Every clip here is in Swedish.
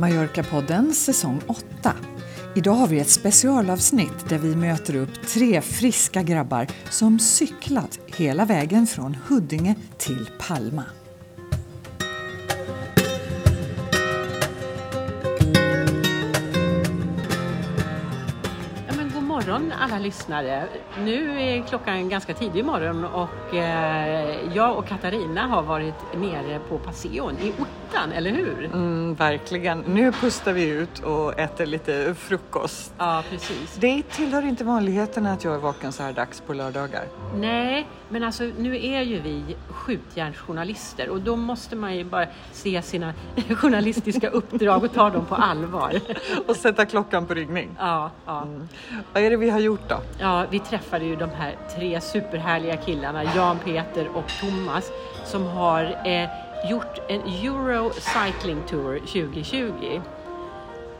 Mallorca-podden säsong 8. Idag har vi ett specialavsnitt där vi möter upp tre friska grabbar som cyklat hela vägen från Huddinge till Palma. Morgon alla lyssnare. Nu är klockan ganska tidig morgon och eh, jag och Katarina har varit nere på Passeon i Ortan, eller hur? Mm, verkligen. Nu pustar vi ut och äter lite frukost. Ja, precis. Det tillhör inte vanligheterna att jag är vaken så här dags på lördagar. Nej, men alltså nu är ju vi skjutjärnsjournalister och då måste man ju bara se sina journalistiska uppdrag och ta dem på allvar. Och sätta klockan på ryggning. Ja, ja. Vad är det vi har gjort då? Ja, vi träffade ju de här tre superhärliga killarna, Jan, Peter och Thomas, som har eh, gjort en Euro Cycling Tour 2020.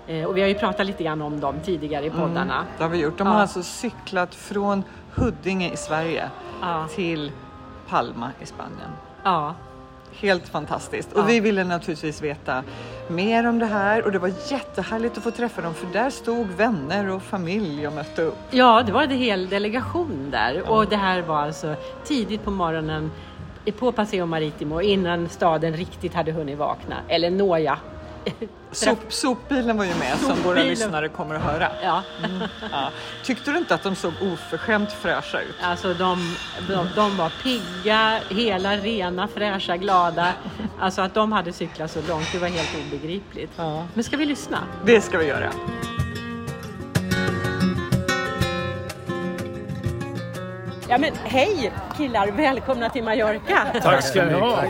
Eh, och vi har ju pratat lite grann om dem tidigare i poddarna. Det har vi gjort. De Ja. har alltså cyklat från Huddinge i Sverige Ja. till Palma i Spanien. Ja, Helt fantastiskt. Ja. Och vi ville naturligtvis veta mer om det här och det var jättehärligt att få träffa dem för där stod vänner och familj och mötte upp. ja det var en hel delegation där och det här var alltså tidigt på morgonen på Paseo Maritimo innan staden riktigt hade hunnit vakna. Eller nåja. Sop, sopbilen var ju med som våra Sopbilen. lyssnare kommer att höra. Ja, Ja. Tyckte du inte att de såg oförskämt fräscha ut? alltså de, de, de var pigga, hela, rena, fräscha, glada. Alltså att de hade cyklat så långt, det var helt obegripligt. Ja. Men ska vi lyssna? Det ska vi göra. Ja men hej killar, välkomna till Mallorca! Tack ska ni ha.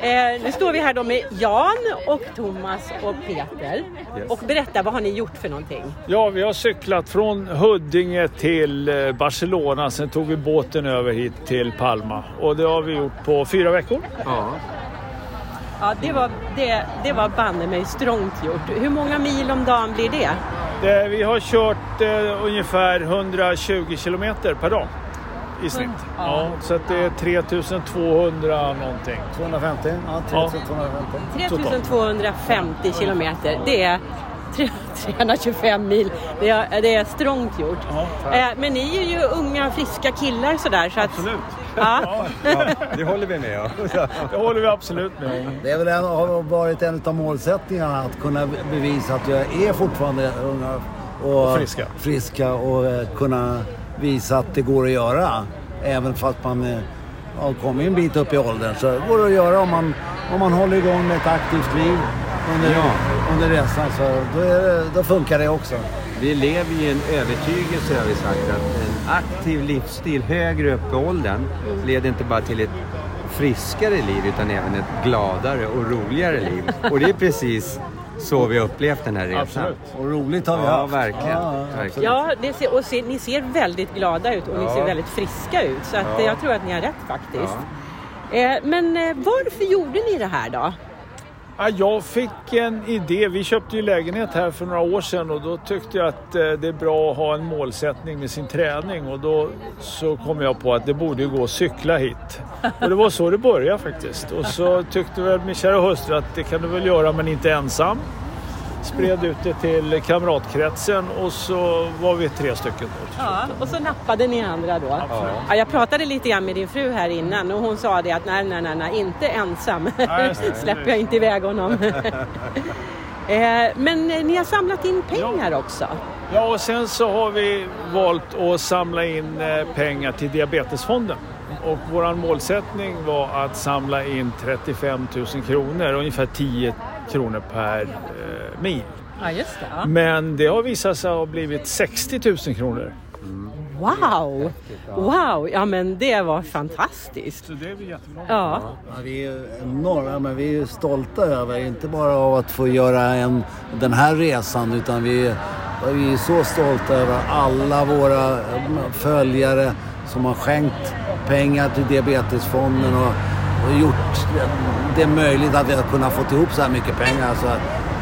Eh, nu står vi här då med Jan och Thomas och Peter. Och berätta, vad har ni gjort för någonting? Ja, vi har cyklat från Huddinge till eh, Barcelona. Sen tog vi båten över hit till Palma. Och det har vi gjort på fyra veckor. Ja, det var, det, det var banne mig strångt gjort. Hur många mil om dagen blir det? Det, vi har kört eh, ungefär 120 kilometer per dag i snitt. Ja, så att det är 3200 någonting. 250? Ja, Ja. 3250. 3250 kilometer. Det är tre- 325 mil. Det är, det är strångt gjort. Ja. Eh, men ni är ju unga friska killar sådär. Så att, Absolut. Ja. Det håller vi med om. Det håller vi absolut med om. Det är väl en, har varit en av målsättningarna att kunna bevisa att jag är fortfarande unga och, Och friska. friska och eh, kunna visa att det går att göra. Även fast man eh, har kommit en bit upp i åldern så går det att göra om man, om man håller igång med ett aktivt liv under, under resan. Så då, är det, då funkar det också. Vi lever i en övertygelse har vi sagt att en aktiv livsstil högre upp i åldern leder inte bara till ett friskare liv utan även ett gladare och roligare liv. Och det är precis så vi har upplevt den här resan. Absolut. Och roligt har vi Ja, haft. verkligen. Ja, verkligen. Ja, det ser, och se, ni ser väldigt glada ut och ni Ja. ser väldigt friska ut. Så att, Ja. jag tror att ni har rätt faktiskt. Eh, men eh, varför gjorde ni det här då? Ja, jag fick en idé. Vi köpte ju lägenhet här för några år sedan och då tyckte jag att eh, det är bra att ha en målsättning med sin träning och då så kom jag på att det borde ju gå att cykla hit. Och det var så det började faktiskt. Och så tyckte väl min kära hustru att det kan du väl göra men inte ensam. Spred ut det till kamratkretsen och så var vi tre stycken. Ja, och så nappade ni andra då. Absolut. Ja, jag pratade lite grann med din fru här innan och hon sa det att nej, nej, nej, nej inte ensam. Nej, Släpper jag inte iväg honom. eh, men eh, ni har samlat in pengar också. Ja, och sen så har vi valt att samla in eh, pengar till Diabetesfonden. Och vår målsättning var att samla in 35 000 kronor, ungefär 10 kronor per mil. Ja, just det. Ja. Men det har visat sig ha blivit 60 000 kronor. Wow! Wow! Ja, men det var fantastiskt. Så det är vi jätteglada Ja. Ja, vi är enorma, men vi är stolta över, inte bara av att få göra en, den här resan, utan vi, vi är så stolta över alla våra eh, följare som har skänkt pengar till Diabetesfonden och, och gjort det möjligt att vi har kunnat få ihop så här mycket pengar. Så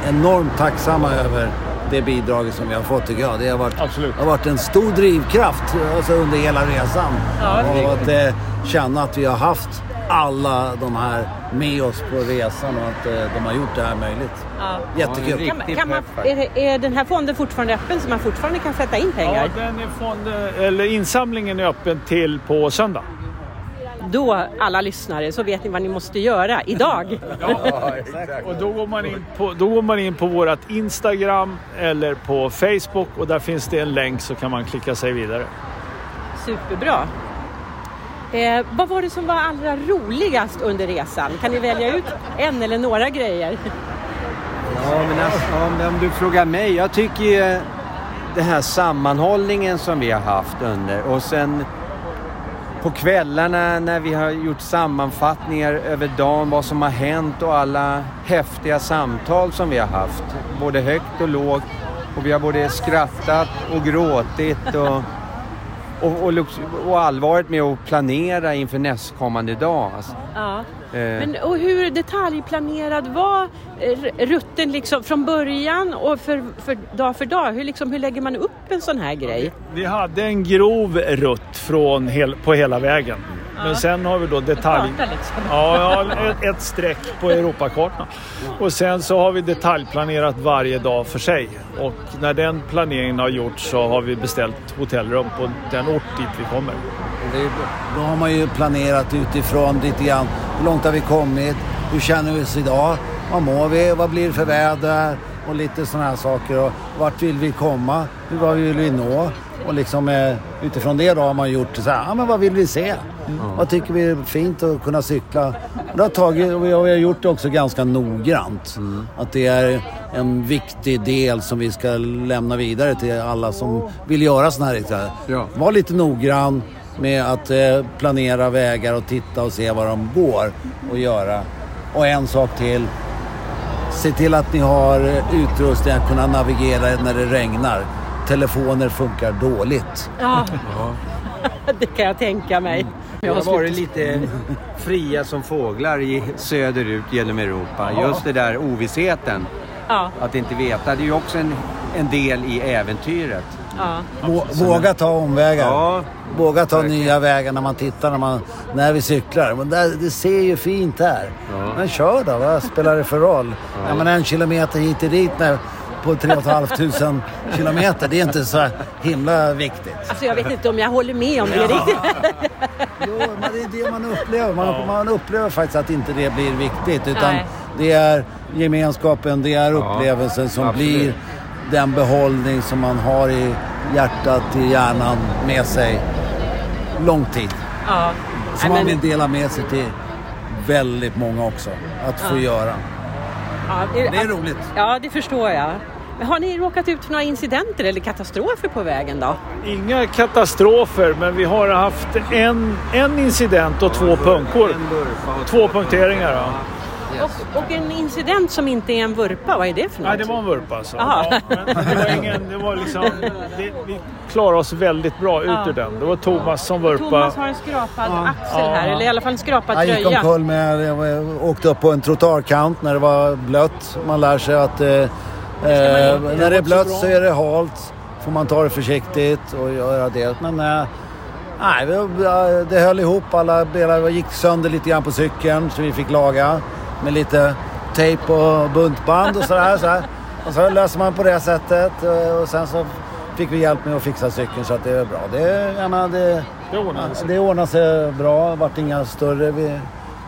enormt tacksamma över det bidraget som vi har fått tycker jag. Det har varit, Absolut. har varit en stor drivkraft alltså, under hela resan. Ja, och att eh, känna att vi har haft alla de här med oss på resan och att eh, de har gjort det här möjligt. Ja. Jättekul. Ja, Kan, man- kan man, är, är den här fonden fortfarande öppen så man fortfarande kan sätta in Ja, pengar? den är fonden, eller insamlingen är öppen till på söndag. Då, alla lyssnare, så vet ni vad ni måste göra idag. Och då går man in på, då går man in på vårt Instagram eller på Facebook och där finns det en länk så kan man klicka sig vidare. Superbra. Eh, vad var det som var allra roligast under resan? Kan ni välja ut en eller några grejer? Ja, men alltså, om, om du frågar mig. Jag tycker ju den här sammanhållningen som vi har haft under och sen på kvällarna när vi har gjort sammanfattningar över dagen, vad som har hänt och alla häftiga samtal som vi har haft. Både högt och lågt. Och vi har både skrattat och gråtit och, och, och, och allvaret med att planera inför nästkommande dag. Alltså, Ja eh, Men, och hur detaljplanerad var eh, rutten liksom från början och för, för dag för dag? Hur, liksom, hur lägger man upp en sån här grej? Vi hade en grov rutt från hel, på hela vägen. Men sen har vi då detalj... Liksom. Ja, ja ett, ett streck på Europakartan. Och sen så har vi detaljplanerat varje dag för sig. Och när den planeringen har gjorts så har vi beställt hotellrum på den ort dit vi kommer. Det då har man ju planerat utifrån lite grann. Hur långt har vi kommit? Hur känner vi oss idag? Vad mår vi? Vad blir det för väder? Och lite sådana här saker. Och vart vill vi komma? Hur vill vi nå? Och liksom eh, utifrån det då har man gjort så här, ja men vad vill vi se? Vad tycker vi är fint att kunna cykla? Och det har tagit, och vi har gjort det också ganska noggrant. Att det är en viktig del som vi ska lämna vidare till alla som vill göra sådana här. Ja. Var lite noggrann med att eh, planera vägar och titta och se var de går och göra. Och en sak till. Se till att ni har utrustning att kunna navigera när det regnar. Telefoner funkar dåligt. Ja, det kan jag tänka mig. Vi har varit lite fria som fåglar i söderut genom Europa. Just det där ovissheten, Ja, att inte veta, det är ju också en, en del i äventyret. Ja. Vå- Våga ta omvägar. Ja, Våga ta nya vägar när man tittar när, man, när vi cyklar. Men det, det ser ju fint här. Ja. Men kör då, vad spelar det för roll? Ja. men en kilometer hit och dit när, på 3 500 kilometer, det är inte så himla viktigt. Alltså jag vet inte om jag håller med om det riktigt. Jo, men det är det man upplever. Man, man upplever faktiskt att inte det blir viktigt. Utan Nej. det är gemenskapen, det är upplevelsen som absolut. blir den behållning som man har i hjärtat, i hjärnan med sig lång tid. Ja. Som man vill dela med sig till väldigt många också. Att få göra. ja, Det är roligt. Ja, det förstår jag. Men Har ni råkat ut för några incidenter eller katastrofer på vägen då? Inga katastrofer, men vi har haft en, en incident och två punkter. Två punkteringar. Ja. Och, och en incident som inte är en vurpa, vad är det för något? Nej, det var en vurpa alltså. Ja, men det var ingen, det var liksom, det, vi klarade oss väldigt bra ut Ja. ur den. Det var Thomas som vurpa. Thomas har en skrapad axel här, eller i alla fall en skrapad Jag gick tröja. omkull med, jag åkte upp på en trottoarkant när det var blött. Man lär sig att eh, eh, när det är blött så är det halt. Får man ta det försiktigt och göra det. Men eh, nej, vi- det höll ihop. Alla delar gick sönder lite grann på cykeln så vi fick laga med lite tejp och buntband och sådär. Så. Och så löser man på det sättet eh, och sen så fick vi hjälp med att fixa cykeln så att det är bra. Det, jag menar, det, Det ordnade sig. det ordnade sig bra. Det vart inga större. Vi,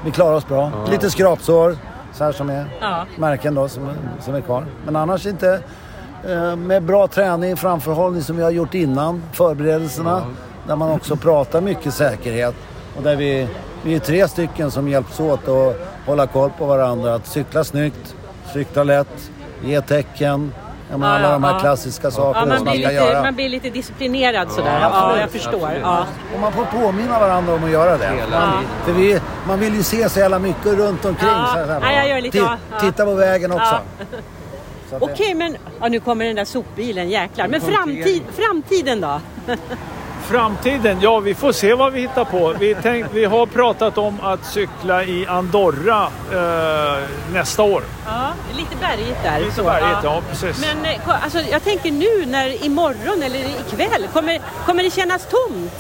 vi klarade oss bra. Lite skrapsår. Så här som är Ja. märken då som, som är kvar. Men annars inte. Eh, med bra träning, framförhållning som vi har gjort innan. Förberedelserna. Där man också pratar mycket säkerhet. Och där vi, vi är tre stycken som hjälps åt att hålla koll på varandra. Att cykla snyggt, cykla lätt, ge tecken. Ja, alla ja, de här ja. klassiska sakerna Ja, man, som man ska lite, göra. man blir lite disciplinerad sådär. Ja, jag förstår. Ja. Och man får påminna varandra om att göra det. Man, för vi, man vill ju se så jävla mycket runt omkring. Ja. Så här, så här. Ja, jag gör lite. Titta på vägen också. Okej, men ja, nu kommer den där sopbilen, jäklar. Men framtid, framtiden då? Framtiden? Ja, vi får se vad vi hittar på. Vi, tänk, vi har pratat om att cykla i Andorra eh, nästa år. Ja, lite bergigt där. Lite så, bergigt, ja, precis. Men eh, alltså, jag tänker nu när imorgon eller ikväll, kommer, kommer det kännas tomt?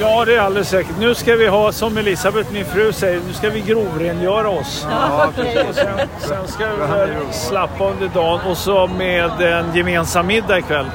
Ja, det är alldeles säkert. Nu ska vi ha, som Elisabeth, min fru säger, nu ska vi grovrengöra oss. Ja. Och sen, sen ska vi slappa under dagen och så med en gemensam middag ikväll.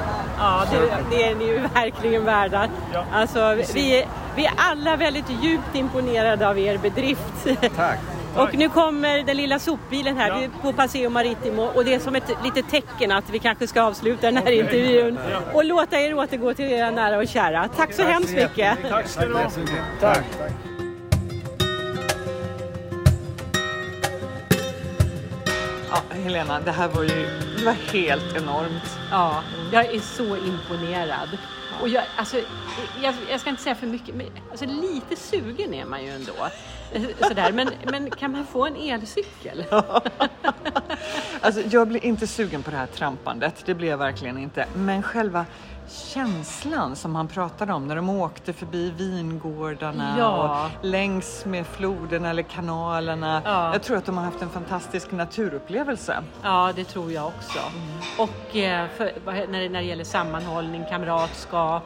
Ja, det, det är ni ju verkligen värda. Ja. Alltså, vi, är- vi är alla väldigt djupt imponerade av er bedrift. Tack. Och nu kommer den lilla sopbilen här Ja. vi är på Paseo Maritimo och det är som ett litet tecken att vi kanske ska avsluta den här intervjun och låta er återgå till era nära och kära. Tack så hemskt mycket. Tack ska du ha. Tack. Ja, Helena, det här var ju det var helt enormt. Ja, jag är så imponerad. Och jag, alltså, jag, jag ska inte säga för mycket, men alltså, lite sugen är man ju ändå. Eh, Sådär. Men, men kan man få en elcykel? Alltså, jag blir inte sugen på det här trampandet, det blir jag verkligen inte. Men själva känslan som han pratade om när de åkte förbi vingårdarna Ja. och längs med floderna eller kanalerna. Ja. Jag tror att de har haft en fantastisk naturupplevelse. Ja, det tror jag också. Och eh, för, när, det, när det gäller sammanhållning, kamratskap,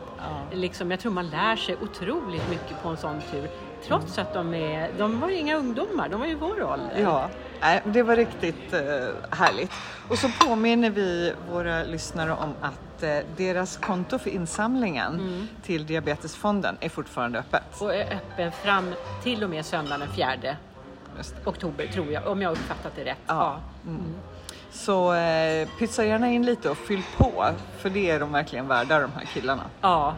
liksom, jag tror man lär sig otroligt mycket på en sån tur. Trots att de är, de var inga ungdomar, de var ju vår ålder. Ja, nej, det var riktigt eh, härligt. Och så påminner vi våra lyssnare om att eh, deras konto för insamlingen till Diabetesfonden är fortfarande öppet. Och är öppen fram till och med söndagen den 4 Just det. oktober, tror jag, om jag har uppfattat det rätt. Ja. Så eh, pytsa gärna in lite och fyll på, för det är de verkligen värda de här killarna. Ja.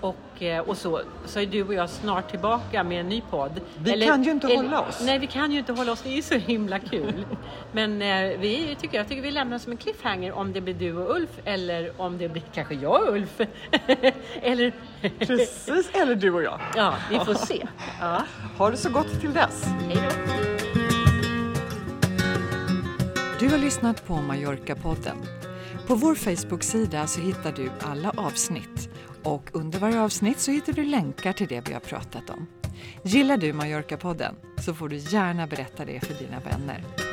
Och, eh, och så, så är du och jag snart tillbaka med en ny podd. Vi kan ju inte hålla oss. Nej, vi kan ju inte hålla oss. Det är ju så himla kul. Men eh, vi tycker, jag tycker vi lämnar som en cliffhanger om det blir du och Ulf eller om det blir kanske jag och Ulf. eller... Precis, eller du och jag. ja, vi får se. Ja, Ha det så gott till dess. hej då. Du har lyssnat på Mallorca-podden. På vår Facebook-sida så hittar du alla avsnitt och under varje avsnitt så hittar du länkar till det vi har pratat om. Gillar du Mallorca-podden så får du gärna berätta det för dina vänner.